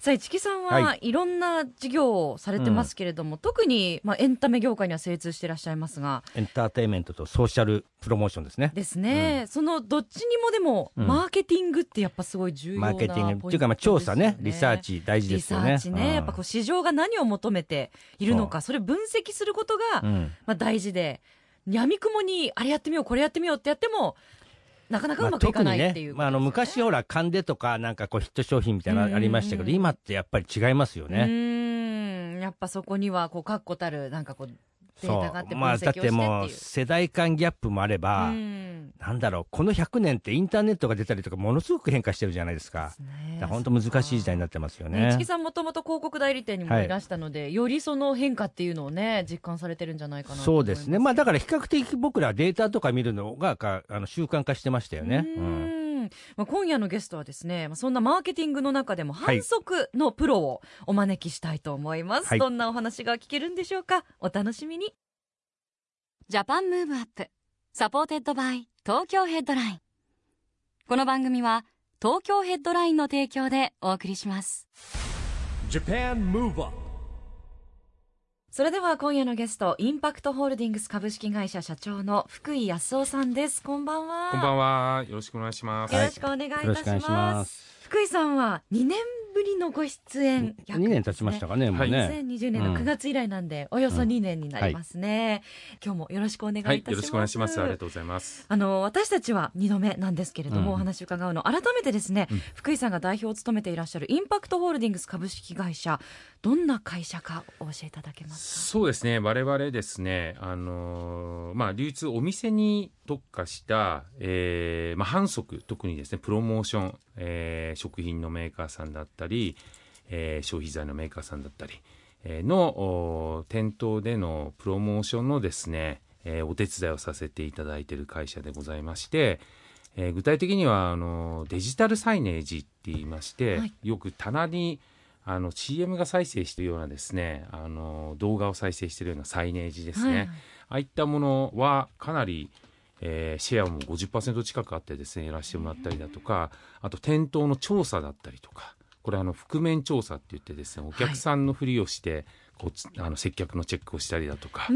さあ、市木さんは、、はい。ろんな事業をされてますけれども、特に、まあ、エンタメ業界には精通していらっしゃいますが、エンターテインメントとソーシャルプロモーションですね。ですね、そのどっちにもでも、うん。マーケティングってやっぱすごい重要なマーケティングっていうかまあ調査ね。リですよサーチ大事ですよね。リサーチね、うん。やっぱこう市場が何を求めているのか、それ分析することが、うん。まあ、大事で、やみくもにあれやってみよう、これやってみようってやっても、なかなかうまくいかないっていう、まあ、あの昔ほらカンデとかなんかこうヒット商品みたいなのありましたけど、今ってやっぱり違いますようね、ーん。やっぱそこにはこう確固たるなんかこうデータがあって分析まあをしてっていう、だってもう世代間ギャップもあれば、うん。なんだろうこの100年ってインターネットが出たりとかものすごく変化してるじゃないですか。本当難しい時代になってますよね。木さんもともと広告代理店にもい。らしたので、よりその変化っていうのをね実感されてるんじゃないかなとそうですね。まあだから比較的僕らはデータとか見るのがかあの習慣化してましたよね。ううんんまあ、今夜のゲストはですねまあそんなマーケティングの中でもはい。販促のプロをお招きしたいと思います、はい。どんなお話が聞けるんでしょうか？お楽しみに。 JAPAN MOVE UP SUPPORTED BY TOKYO HEADLINE この番組は東京ヘッドラインの提供でお送りします。JAPAN MOVE UP それでは今夜のゲストインパクトホールディングス株式会社社長の福井康夫さんです。こんばんは。こんばんは。よろしくお願いします。よろしくお願いいたしよろしくお願いしまます。す福井さんは2年ぶりのご出演2年経ちましたかねもうね、2020年の9月以来なんで、およそ2年になりますね、今日もよろしくお願いいたはい、します、よろしくお願いします。ありがとうございます。あの私たちは2度目なんですけれども、うん。お話を伺うの。改めてですね、うん。福井さんが代表を務めていらっしゃるインパクトホールディングス株式会社どんな会社かお教えいただけますそうですね。我々ですね、あのーまあ流通お店に特化した、えーまあ販促特にですねプロモーション、えー食品のメーカーさんだったり、えー消費財のメーカーさんだったり、えーのお店頭でのプロモーションのですね、えーお手伝いをさせていただいている会社でございまして。えー具体的にはあのデジタルサイネージって言いまして、はいよく棚にあの CM が再生しているようなですねあの動画を再生しているようなサイネージですね、はいはいああいったものはかなり、えーシェアも50%近くあってですねやらせてもらったりだとかあと店頭の調査だったりとかこれあの覆面調査って言ってですねお客さんのふりをして、こうつあの接客のチェックをしたりだとか、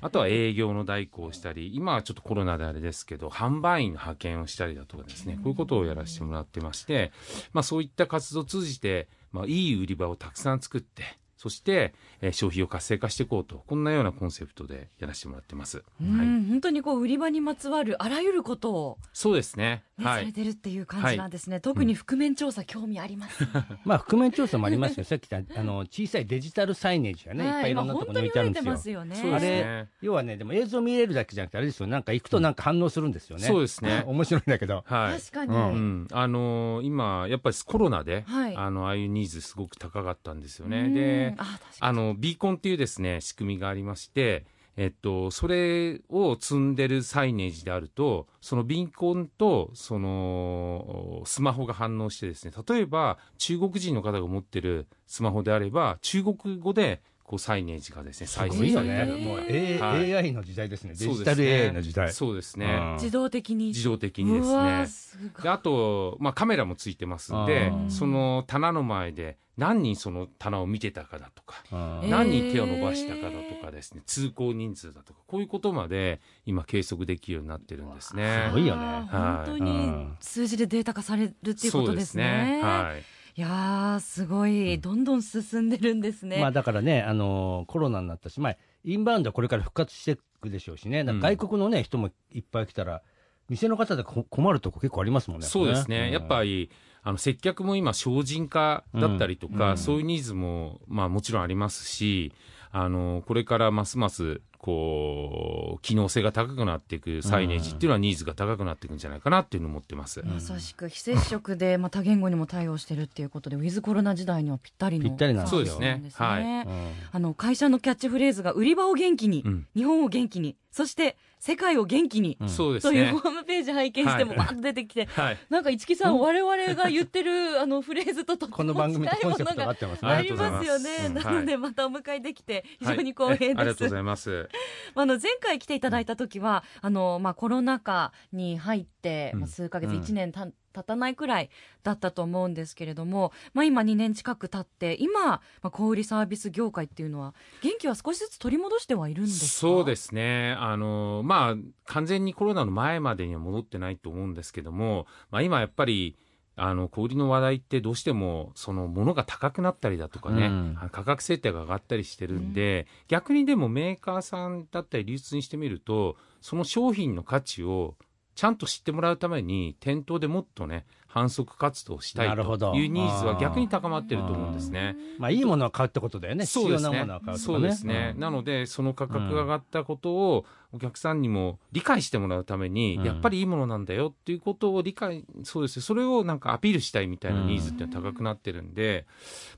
あとは営業の代行をしたり、今はちょっとコロナであれですけど、販売員の派遣をしたりだとかですね、こういうことをやらせてもらってまして、まあそういった活動を通じて、まあいい売り場をたくさん作って、そして、えー消費を活性化していこうと、こんなようなコンセプトでやらせてもらってます。うんはい。本当にこう売り場にまつわるあらゆることを、そうですね。ねはい。されてるっていう感じなんですね、特に覆面調査興味あります、ね まあ覆面調査もありますよ。さっき言ったあの小さいデジタルサイネージがね、い、っぱいいろんなところに置いてあるんですよ。今本当に増えてますよね。あれね。要はねでも映像見れるだけじゃなくてあれですよ。なんか行くとなんか反応するんですよね、そうですね。面白いんだけど。はい。確かに、うん。うん、あのー今やっぱりコロナで、はい。あのああいうニーズすごく高かったんですよね。うあのビーコンっていうですね仕組みがありまして、えっとそれを積んでるサイネージであると、そのビーコンとそのスマホが反応してですね、例えば中国人の方が持ってるスマホであれば中国語でこうサイネージがですねす再ごいよね生されたりもう、A はい。AI の時代ですね。デジタルね AI の時代。そうですね。うん。自動的に。自動的にですね。であと、まあ、カメラもついてますんでうんその棚の前で何人その棚を見てたかだとか、何人手を伸ばしたかだとかですね通行人数だとかこういうことまで今計測できるようになってるんですね。すごいよね。はい。本当に数字でデータ化されるっていうことですね。はい。いやーすごい。どんどん進んでるんですね。まあだからね、あのコロナになったし、まあ、インバウンドはこれから復活していくでしょうしね、外国の、ね人もいっぱい来たら、店の方でこ困るとこ結構ありますもんね。そうですね、ん。やっぱりあの接客も今精進化だったりとか、うん。そういうニーズも、まあ、もちろんありますしあのこれからますますこう機能性が高くなっていくサイネージっていうのはニーズが高くなっていくんじゃないかなっていうのを思ってます。優しく非接触で、まあ、多言語にも対応してるっていうことでウィズコロナ時代にはぴったりのぴったりなんですね。うんあの会社のキャッチフレーズが売り場を元気に、うん。日本を元気にそして世界を元気に、うんというホ。ームページ拝見してもはいバーッと出てきて、はい。なんか市木さん、我々が言ってるあのフレーズととってもこの番組とコンセプトが合ってますね。ありますよね。うんなので、またお迎えできて、非常に光栄です。はいありがとうございます。あの前回来ていただいた時は、あのまあコロナ禍に入って、数ヶ月うん1年た経たないくらいだったと思うんですけれども、まあ今2年近く経って、今まあ小売サービス業界っていうのは元気は少しずつ取り戻してはいるんですか？そうですね。あの、まあ、完全にコロナの前までには戻ってないと思うんですけども、まあ今やっぱり、あの、小売りの話題ってどうしても、その、物が高くなったりだとかね、うん価格設定が上がったりしてるんで、逆にでもメーカーさんだったり流通にしてみると、その商品の価値をちゃんと知ってもらうために、店頭でもっとね、販促活動したないというニーズは逆に高まってると思うんですね。まあいいものは買うってことだよね。そうですね。ものは買うとそう。ですね、うん。なのでその価格が上がったことをお客さんにも理解してもらうために、うん。やっぱりいいものなんだよっていうことを理解そうです。ねそれをなんかアピールしたいみたいなニーズっていうのは高くなってるんで、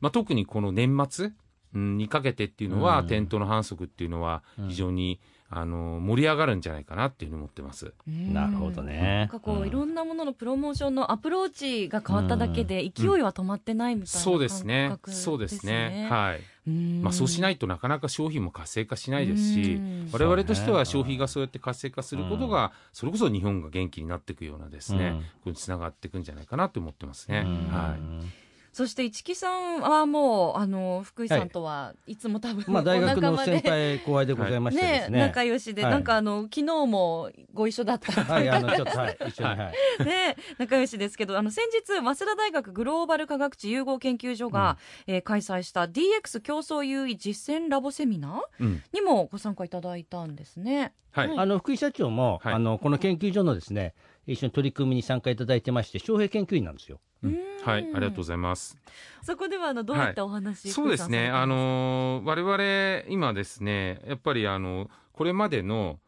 まあ、特にこの年末うんにかけてっていうのは、うん。店頭の反則っていうのは非常に、あの盛り上がるんじゃないかなっていうふうに思ってます。うん。なるほどね。なんかこう、うん。いろんなもののプロモーションのアプローチが変わっただけで、勢いは止まってないみたいなそうです感ね覚ですね。そうですね。はい。うん。まあ、そうしないとなかなか商品も活性化しないですしうん。我々としては消費がそうやって活性化することがそれこそ日本が元気になっていくようなですね、うん。ここにつながっていくんじゃないかなと思ってますね。うん。はいそして市木さんはもうあの福井さんとはいつも多分、まあ大学の先輩後輩でございましてでねすね。仲良しで、はい。なんかあの昨日もご一緒だった。はい、あの、ちょっと、はい、一緒に、はい。ね、仲良しですけど、あの、先日、早稲田大学グローバル科学地融合研究所が、えー開催した DX 競争優位実践ラボセミナーうん。にもご参加いただいたんですね。はい。はいあの、福井社長も、はい。あの、この研究所のですね、一緒に取り組みに参加いただいてまして、招聘研究員なんですよ。うんはい、ありがとうございます。そこでは、あの、どういったお話、そうですね、あの、我々、今ですね、やっぱりあのこれまでの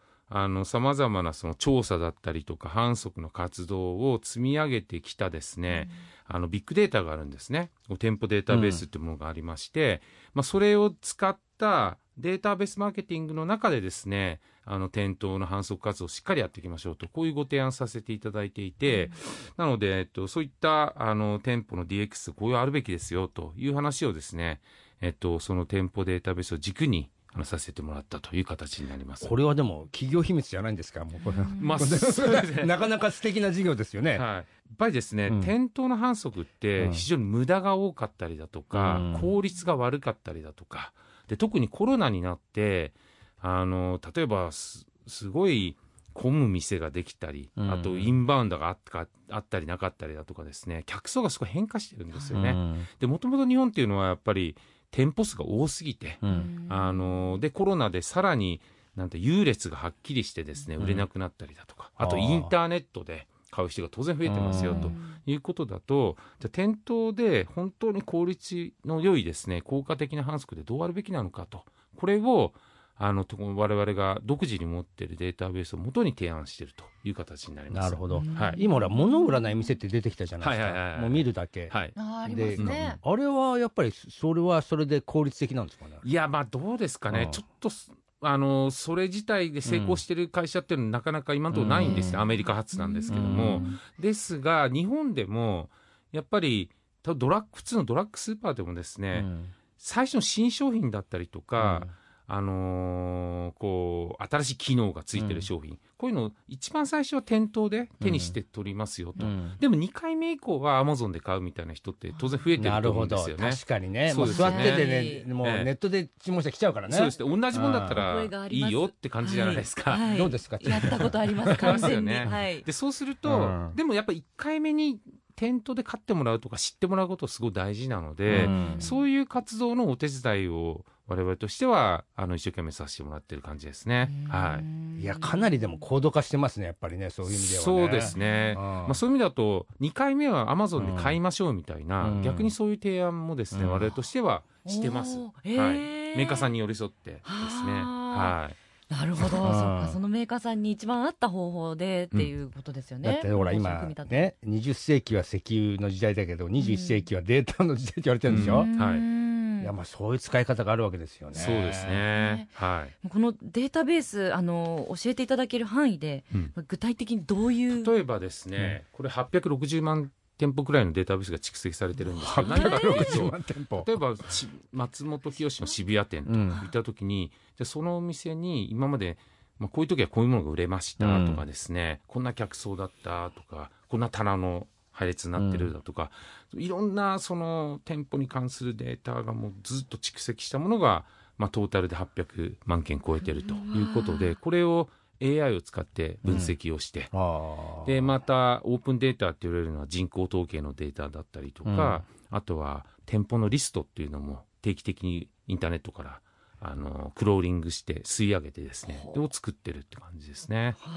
さまざまなその調査だったりとか、反則の活動を積み上げてきたですね、あのビッグデータがあるんですね、店舗データベースというものがありまして、まあ、それを使ったデータベースマーケティングの中でですね、あの店頭の反則活動をしっかりやっていきましょうと、こういうご提案させていただいていて、なので、えっと、そういったあの店舗の DX、こういうあるべきですよという話をですね、えっと、その店舗データベースを軸にあのさせてもらったという形になります。これはでも、企業秘密じゃないんですか、もうこれ。まあ。なかなか素敵な事業ですよね。はい、やっぱりですね、うん店頭の反則ってうん非常に無駄が多かったりだとか、うん効率が悪かったりだとかで特にコロナになってあの例えばすすごい混む店ができたり、うん。あとインバウンドがあったあったりなかったりだとかですね客層がすごい変化してるんですよね。うん。でもともと日本っていうのはやっぱり店舗数が多すぎて、うん。あのでコロナでさらになんて優劣がはっきりしてですねうん。売れなくなったりだとか、あとインターネットで買う人が当然増えてますよということだとじゃあ店頭で本当に効率の良いですね効果的な反則でどうあるべきなのかとこれをあのと我々が独自に持っているデータベースをもとに提案しているという形になります。なるほど。はい今ほら、物を売らない店って出てきたじゃないですはいはいはいはいか。もう見るだけ。はいあーありますね。あれはやっぱり、それはそれで効率的なんですかね？いやまあどうですかね、うんちょっとすあのそれ自体で成功してる会社っていうのはなかなか今のところないんですね、うん。アメリカ発なんですけども、うん。ですが日本でもやっぱりドラッグ普通のドラッグスーパーでもですね、うん。最初の新商品だったりとか、あのーこう新しい機能がついてる商品、こういうのを一番最初は店頭で手にして取りますよと、うん。でも2回目以降はアマゾンで買うみたいな人って当然増えてると思うんですよね。確かにね、もそうですよね。う座っててね、もうええネットで注文してきちゃうからね。そうですね。同じもんだったらいいよって感じじゃないですか。はい。どうですか？やったことあります、完全に。ねはい。でそうすると、うん。でもやっぱ1回目に店頭で買ってもらうとか知ってもらうことすごい大事なので、うん。そういう活動のお手伝いを我々としてはあの一生懸命させてもらってる感じですね。はい。いや、かなりでも高度化してますね、やっぱりね、そういう意味ではね。そうですね、うん。まあ、そういう意味だと2回目はアマゾンで買いましょうみたいな、うん。逆にそういう提案もですね、うん。我々としてはしてます、はい、メーカーさんに寄り添ってですね。ははい。なるほど、うん。そっかそのメーカーさんに一番合った方法でっていうことですよね。だってほら今ね20世紀は石油の時代だけど21世紀はデータの時代って言われてるんですよ、うん。はいうんいやまあそういう使い方があるわけですよね。そうですね。はい。このデータベースあの教えていただける範囲で、うん。具体的にどういう例えばですね、これ860万店舗くらいのデータベースが蓄積されてるんですけど、何かという860と万店舗。例えばし松本清の渋谷店とうん。行った時に、じゃあそのお店に今まで、まあ、こういう時はこういうものが売れましたとかですね、こんな客層だったとかこんな棚の配列になってるだとか、いろんなその店舗に関するデータがもうずっと蓄積したものが、まあ、トータルで800万件超えてるということでこれを AI を使って分析をして、あー。でまたオープンデータって言われるのは人口統計のデータだったりとか、あとは店舗のリストっていうのも定期的にインターネットからあのクローリングして吸い上げてですね。でを作ってるって感じですね。は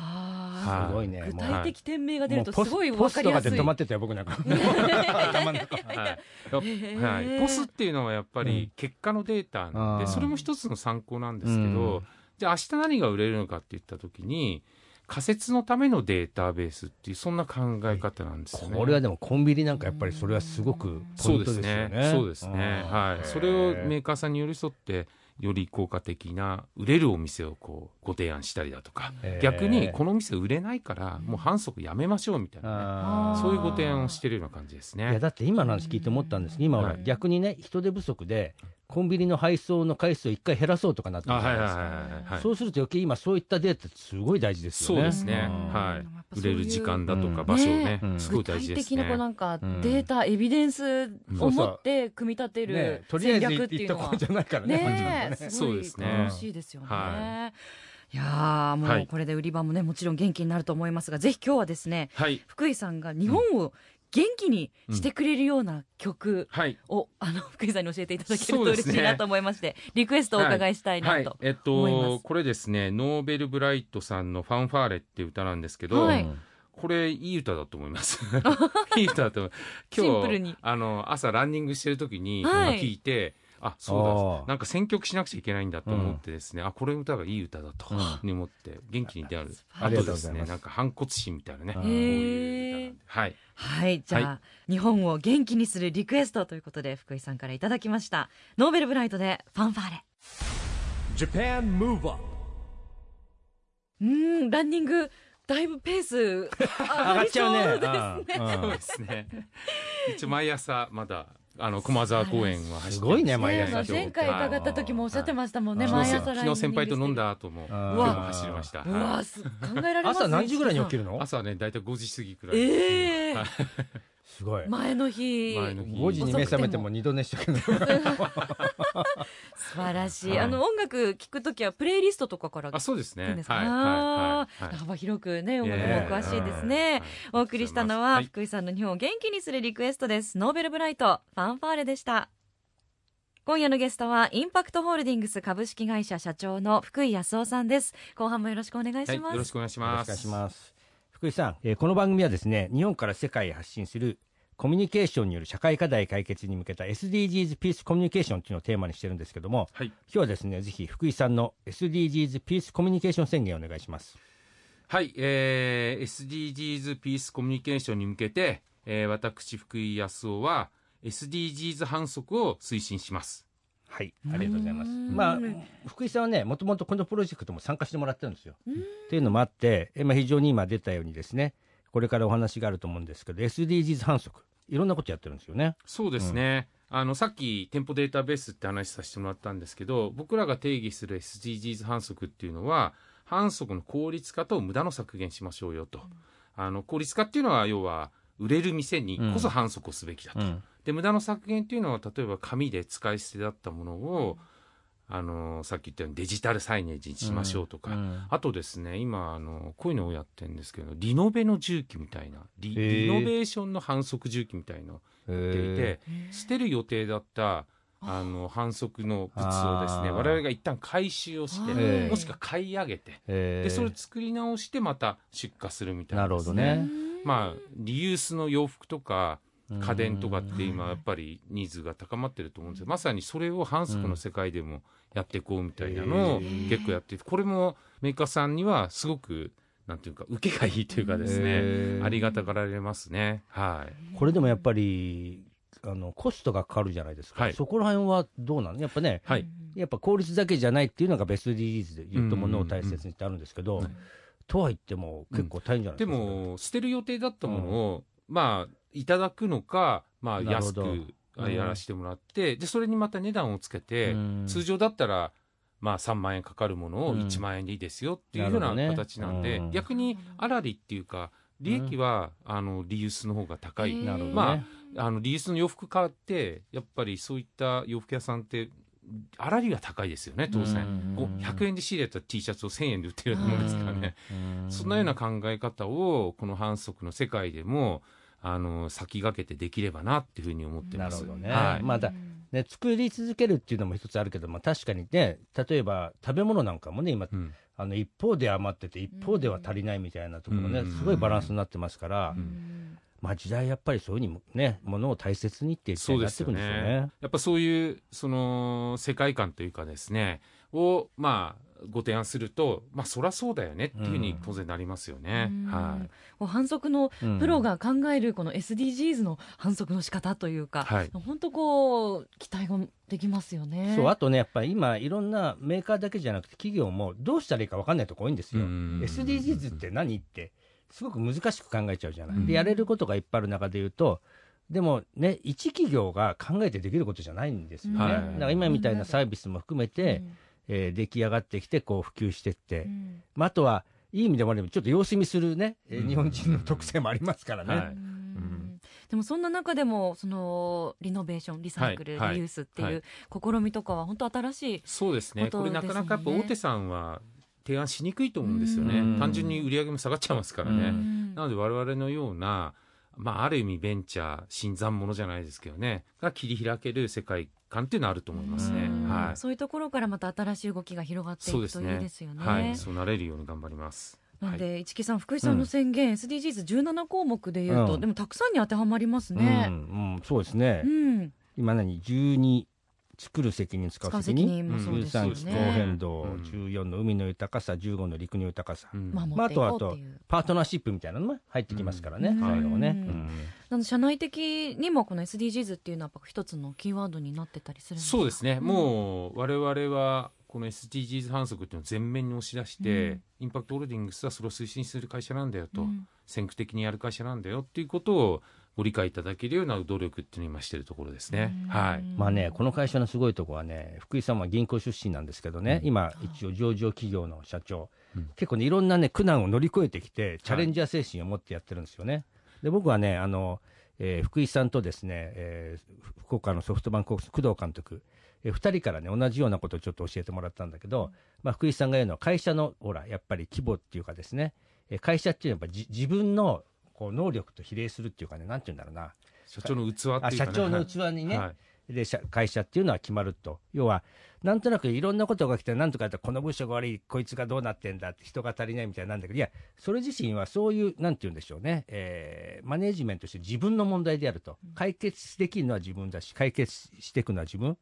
はい。すごいね。あ具体的店名が出るとすごいポスとか分かりやすい。で止まってたよ僕なんか。頭の中。はい。はい、ポスっていうのはやっぱり結果のデータなんで、あーそれも一つの参考なんですけど、うん。じゃあ明日何が売れるのかって言った時に仮説のためのデータベースっていうそんな考え方なんですよね。これはでもコンビニなんかやっぱりそれはすごくポイントそうですですよね。ねそうですね。はい。それをメーカーさんに寄り添って、より効果的な売れるお店をこうご提案したりだとか、逆にこの店売れないからもう反則やめましょうみたいなね、そういうご提案をしてるような感じですいやね。だって今の話聞いて思ったんですけど今はい。逆にね人手不足でコンビニの配送の回数を一回減らそうとかなってあるじゃはいはいはいないですか。はいはい。そうすると余計今そういったデータってすごい大事ですよね。そうですね。うんはい売れる時間だとかうん場所をねね、うんすごい具体大事です的なこうなね。んかうんデータ、エビデンスを持って組み立てねるとりあえ戦ず略っていうのは言ったこ。とじゃないからね。ねえ、本すごいそうですね楽しいですよね。はいやーもはいうこれで売り場もねもちろん元気になると思いますがぜひ今日はですねはい。福井さんが日本を元気にしてくれるような曲はい。を、あの福井さんに教えていただけると嬉しいなと思いまして、リクエストをお伺いしたいなと。はい、えっ思いますと、これですね、ノーベル・ブライトさんのファンファーレっていう歌なんですけど、はいこれいい歌だと思います。いい歌だと思う。シンプルにあの、朝ランニングしてる時に、はい聞いて、あ、あそうーだ、なんか選曲しなくちゃいけないんだと思ってですね、あ、これ歌がいい歌だと、に思って、元気になる。ありがあとですね、とうございますなんか反骨心みたいなね、うんこういう歌なんで。はい。はい、じゃあ、は日本を元気にするリクエストということで福井さんからいただきました。ノーベルブライトでファンファーレ。Japan Move Up うーん、ランニングだいぶペース上 上がっちゃうね。うんそうですね。一応毎朝まだ、あの、駒沢公園は走ってすごいね毎朝ね前回伺った時もおっしゃってましたもんね、はい毎朝昨日先輩と飲んだ。だ後も、ん今日も走りました。うわ、す考えられますね。朝何時ぐらいに起きるの？朝ね、大体5時過ぎくらい。ええはいすごい。前の日。前の日5時に目覚めても二度寝しちゃう。素晴らしい。はいあの、音楽聴くときはプレイリストとかからあ、そうですね。聞くんですか、はい。あはーい。はい。幅広くね、音楽もええ詳しいですね。お送りしたのは、はい福井さんの日本を元気にするリクエストです。ノーベルブライト、ファンファーレでした。今夜のゲストは、インパクトホールディングス株式会社社長の福井康夫さんです。後半もよろしくお願いしはい、ます。よろしくお願いします。よろしくお願いします。福井さん、えーこの番組はですね、日本から世界へ発信するコミュニケーションによる社会課題解決に向けた SDGs ピースコミュニケーションというのをテーマにしてるんですけども、はい。今日はですね、ぜひ福井さんの SDGs ピースコミュニケーション宣言をお願いします。はい、えー、SDGs ピースコミュニケーションに向けて、えー、私、福井康夫は SDGs 反則を推進します。はい、ありがとうございます。うんまあ、福井さんはね、もともとこのプロジェクトも参加してもらってるんですよ。っていうのもあって、えまあ、非常に今出たようにですね、これからお話があると思うんですけど、SDGs 反則、いろんなことやってるんですよね。そうですね。あの、さっき店舗データベースって話させてもらったんですけど、僕らが定義する SDGs 反則っていうのは、反則の効率化と無駄の削減しましょうよと。あの、効率化っていうのは、要は、売れる店にこそ反則をすべきだと。うんで、無駄の削減っていうのは、例えば紙で使い捨てだったものを、あの、さっき言ったようにデジタルサイネージにしましょうとか、うんあとですね、今、あの、こういうのをやってるんですけど、リノベの重機みたいな、リノベーションの反則重機みたいのをやっていてへ、捨てる予定だった、あの、反則の物をですね、我々が一旦回収をして、もしくは買い上げて、えで、それを作り直してまた出荷するみたいな、なるほどね。まあ、リユースの洋服とか、家電とかって今やっぱりニーズが高まってると思うんですよ。まさにそれを反則の世界でもやっていこうみたいなのを結構やっていてこれもメーカーさんにはすごくなんていうか受けがいいというかですねありがたがられますね。はい。これでもやっぱりあのコストがかかるじゃないですか、はい。そこら辺はどうなの？やっぱね、はい。やっぱ効率だけじゃないっていうのがベスト SDGs で言うとものを大切にしてあるんですけど、うん。うんとは言っても結構大変じゃないでですか、も捨てる予定だったものを、まあいただくのか、まあ、安なるほどくあやらせてもらって、でそれにまた値段をつけて、うん。通常だったら、まあ、3万円かかるものをうん。1万円でいいですよっていうような形なんで、うん。逆に粗利っていうか利益は、あのリユースの方が高い、まあのリユースの洋服買ってやっぱりそういった洋服屋さんって粗利が高いですよね当然、うん。こう100円で仕入れた T シャツを1000円で売ってるようなもんですからね、うん。そんなような考え方をこの反則の世界でもあの先駆けてできればなっていうふうに思ってます。なるほどね。はい。まあだね、作り続けるっていうのも一つあるけど、まあ、確かにね例えば食べ物なんかもね今うん。あの一方で余ってて一方では足りないみたいなところね、うん。すごいバランスになってますから、うん。まあ、時代やっぱりそういうふうにねものを大切にっていう時代ってくんでしょうね。やっぱそういうその世界観というかですねをまあご提案するとまあそりゃそうだよねっていうふうに当然なりますよね。うんはいこう反則のうんプロが考えるこの SDGs の反則の仕方というか、はい本当こう期待ができますよね。そうあとね、やっぱり今、いろんなメーカーだけじゃなくて、企業もどうしたらいいか分かんないとこ多いんですよ。うん SDGs って何って、すごく難しく考えちゃうじゃない。うんで、やれることがいっぱいある中で言うと、でもね、一企業が考えてできることじゃないんですよね。はいだから今みたいなサービスも含めて、うんえー出来上がってきて、こう普及していって、うん。まあ、あとは、いい意味でもあれば、ちょっと様子見するね、えーうん日本人の特性もありますからね。はい。うん。でもそんな中でもそのリノベーションリサイクル、リユースってはい。いう試みとかは本当新しい、そうですね。これなかなかやっぱ大手さんは提案しにくいと思うんですよね。うん。単純に売り上げも下がっちゃいますからうね。ん。なので我々のような、まあ、ある意味ベンチャー新参者じゃないですけどね。が切り開ける世界観っていうのはあると思いますね。うん。はい、そういうところからまた新しい動きが広がっていくといいですよね。はい、そうなれるように頑張ります。なのはい。で、市木さん、福井さんの宣言、SDGs17 項目でいうと、うん。でもたくさんに当てはまりますうん。ね。うん。そうですね。うん、今何？12作る責任使う責任。責任もそうですよ13気候ね。変動、うん。14の海の豊かさ15の陸の豊かさ、うん。守まあ、とはあと。パートナーシップみたいなのも入ってきますからね、うん。最後はね、うん。なので、社内的にもこの SDGs っていうのはやっぱ一つのキーワードになってたりするんですか？そうですね、もう我々はこの SDGs 反則っていうのを全面に押し出して、うん。インパクトホールディングスはそれを推進する会社なんだよと、うん。先駆的にやる会社なんだよっていうことをご理解いただけるような努力っていうのを今してるところですね。はい。まあね、この会社のすごいところはね、福井さんは銀行出身なんですけどね、今、一応、上場企業の社長、うん結構ね、いろんなね、苦難を乗り越えてきて、チャレンジャー精神を持ってやってるんですよね。で、僕はね、あの、えー福井さんとですね、えー福岡のソフトバンクホークス工藤監督、えー二人からね、同じようなことをちょっと教えてもらったんだけど、まあ、福井さんが言うのは、会社の、ほら、やっぱり規模っていうかですね、えー会社っていうのはやっぱじ自分のこう能力と比例するっていうかね、なんていうんだろうな、社長の器っていうか、ね、あ社長の器にね、はい。で社会社っていうのは決まると、要は、なんとなくいろんなことが来て、なんとかやったら、この部署が悪い、こいつがどうなってんだって、人が足りないみたいなんだけど、いや、それ自身はそういう、なんて言うんでしょうね、えーマネージメントとして自分の問題であると、解決できるのは自分だし、解決していくのは自分。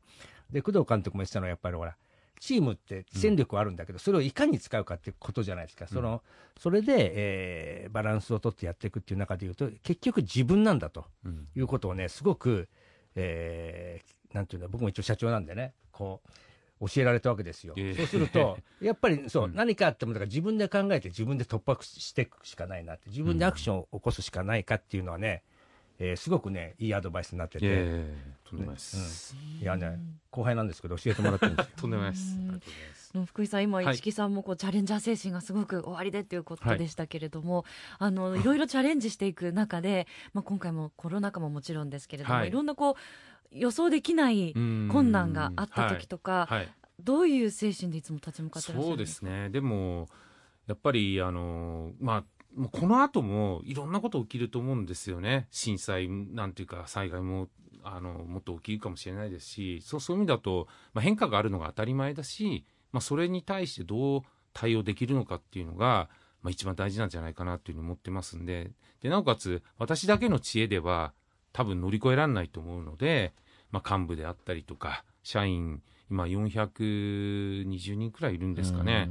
で、工藤監督も言ってたのは、やっぱりほら、チームって戦力はあるんだけど、それをいかに使うかってことじゃないですか、そのそれで、えーバランスを取ってやっていくっていう中でいうと、結局、自分なんだと。うん。いうことをね、すごく、えーなんていうんだ、僕も一応社長なんでね、こう、教えられたわけですよ。ええそうすると、やっぱりそう、うん何かあっても、だから自分で考えて自分で突破していくしかないなって、自分でアクションを起こすしかないかっていうのはね、えーすごくね、いいアドバイスになってて、とんでもないです。いやね、後輩なんですけど、教えてもらってるんですよ。とんでもないです。あうんりがとうございます。の福井さん、今、はい市木さんもこうチャレンジャー精神がすごく終わりでということでしたけれども、あのいろいろチャレンジしていく中で、まあ、今回もコロナ禍ももちろんですけれども、はいい、ろんなこう予想できない困難があった時とか、はいはいどういう精神でいつも立ち向かってらっしゃそうでるんですか？すね。でも、やっぱり、あの、まあ、もうこの後もいろんなこと起きると思うんですよね。震災なんていうか災害も、あの、もっと起きるかもしれないですし、そうそういう意味だと、まあ、変化があるのが当たり前だし、まあ、それに対してどう対応できるのかっていうのが、まあ、一番大事なんじゃないかなっていうふうに思ってますんで、で、なおかつ、私だけの知恵では多分乗り越えられないと思うので、まあ、幹部であったりとか社員今420人くらいいるんですかね、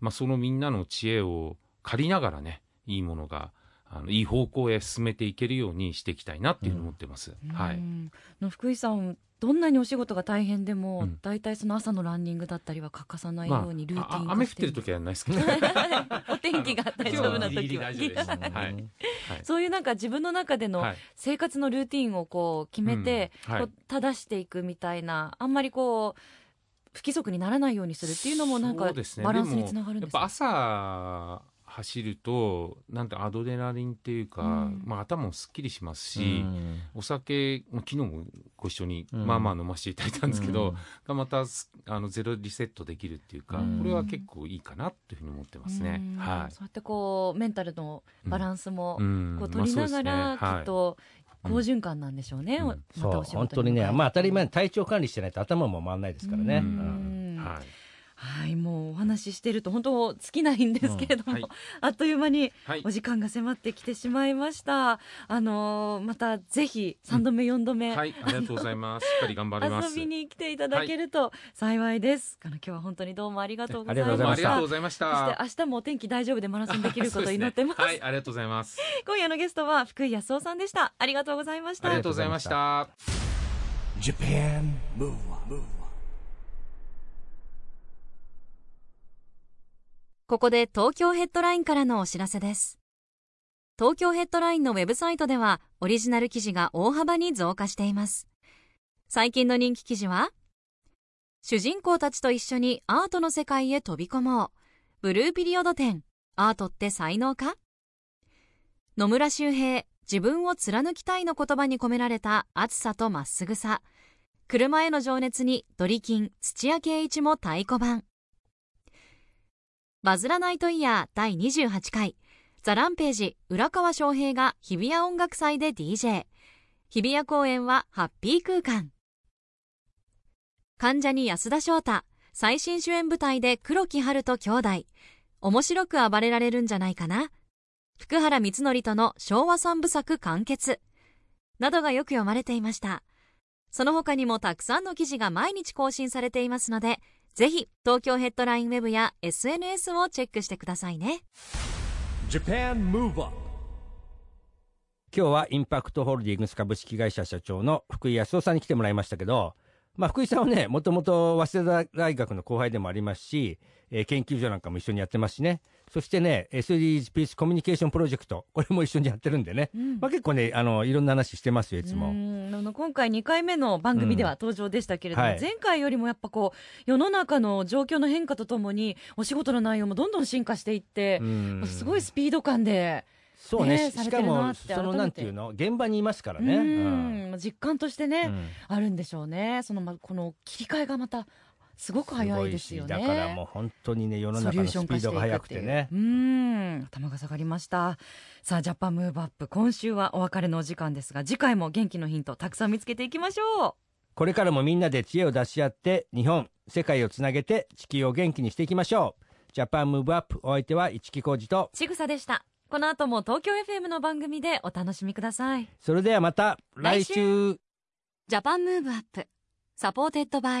まあ、そのみんなの知恵を借りながらねいいものがあのいい方向へ進めていけるようにしていきたいなっていうふうに思ってます。はい。うんの福井さんどんなにお仕事が大変でも、うん。大体その朝のランニングだったりは欠かさないようにルーティンまあ、あ雨降ってる時はないですけど、お天気が大丈夫な時は。大丈夫です。はい。はい。そういうなんか自分の中でのはい。生活のルーティンをこう決めて、うん。はい。こう正していくみたいなあんまりこう不規則にならないようにするっていうのもなんかバランスにつながるんですか？やっぱ朝走るとなんてアドレナリンっていうか、うん。まあ、頭もすっきりしますし、うん。お酒まあ昨日もご一緒に、うん。まあまあ飲ませていただいたんですけど、うん。がまたすあのゼロリセットできるっていうか、うん。これは結構いいかなというふうに思ってますね。うん。はい。そうやってこうメンタルのバランスもうん。こう取りながらまあきっと好循環なんでしょうね、うん。まそう。本当にね、まあ、当たり前に体調管理してないと頭も回らないですからね。はいはいもうお話ししてると本当尽きないんですけれども、うんはい。あっという間にはい。お時間が迫ってきてしまいました。あのーまたぜひ3度目4度目、はい、ありがとうございます。しっかり頑張ります。遊びに来ていただけると幸いです、あの今日は本当にどうもありがとうございました。ありがとうございましそしてた。明日もお天気大丈夫でマラソンできることを祈ってます。ねはい、ありがとうござい。ます。今夜のゲストは福井康夫さんでした。ありがとうございました。ありがとうございました。Japan Move Up, ここで東京ヘッドラインからのお知らせです。東京ヘッドラインのウェブサイトではオリジナル記事が大幅に増加しています。最近の人気記事は主人公たちと一緒にアートの世界へ飛び込もう。ブルーピリオド展。アートって才能か？野村周平、自分を貫きたいの言葉に込められた熱さとまっすぐさ。車への情熱にドリキン、土屋圭一も太鼓判。バズらナイトイヤー第28回。ザ・ランページ浦川翔平が日比谷音楽祭で DJ 日比谷公演はハッピー空間。患者に安田翔太最新主演舞台で黒木春人兄弟。面白く暴れられるんじゃないかな。福原光則との昭和三部作完結。などがよく読まれていました。その他にもたくさんの記事が毎日更新されていますのでぜひ東京ヘッドラインウェブや SNS をチェックしてくださいね。Japan Move Up 今日はインパクトホールディングス株式会社社長の福井康夫さんに来てもらいましたけど、まあ、福井さんはねもともと早稲田大学の後輩でもありますし、えー研究所なんかも一緒にやってますしねそしてね SDGs ピースコミュニケーションプロジェクト。これも一緒にやってるんでね、うん。まあ、結構ねあのいろんな話してますよいつも。うん。あの今回2回目の番組では登場でしたけれども、うんはい。前回よりもやっぱこう世の中の状況の変化とともにお仕事の内容もどんどん進化していってう、ん。すごいスピード感で、そうね。ねされてるしかもなって。そのなんていうの？現場にいますからうね。ん。実感としてね、うん。あるんでしょうね。そのまこの切り替えがまたすごく早いですよね。だからもう本当にね世の中のスピードが速くてねう。うん。頭が下がりました。さあジャパンムーブアップ今週はお別れのお時間ですが次回も元気のヒントたくさん見つけていきましょう。これからもみんなで知恵を出し合って日本世界をつなげて地球を元気にしていきましょう。ジャパンムーブアップお相手は市木浩二と。ちぐさでした。この後も東京 FM の番組でお楽しみください。それではまた来週。来週。 JAPAN MOVE UP SUPPORTED BY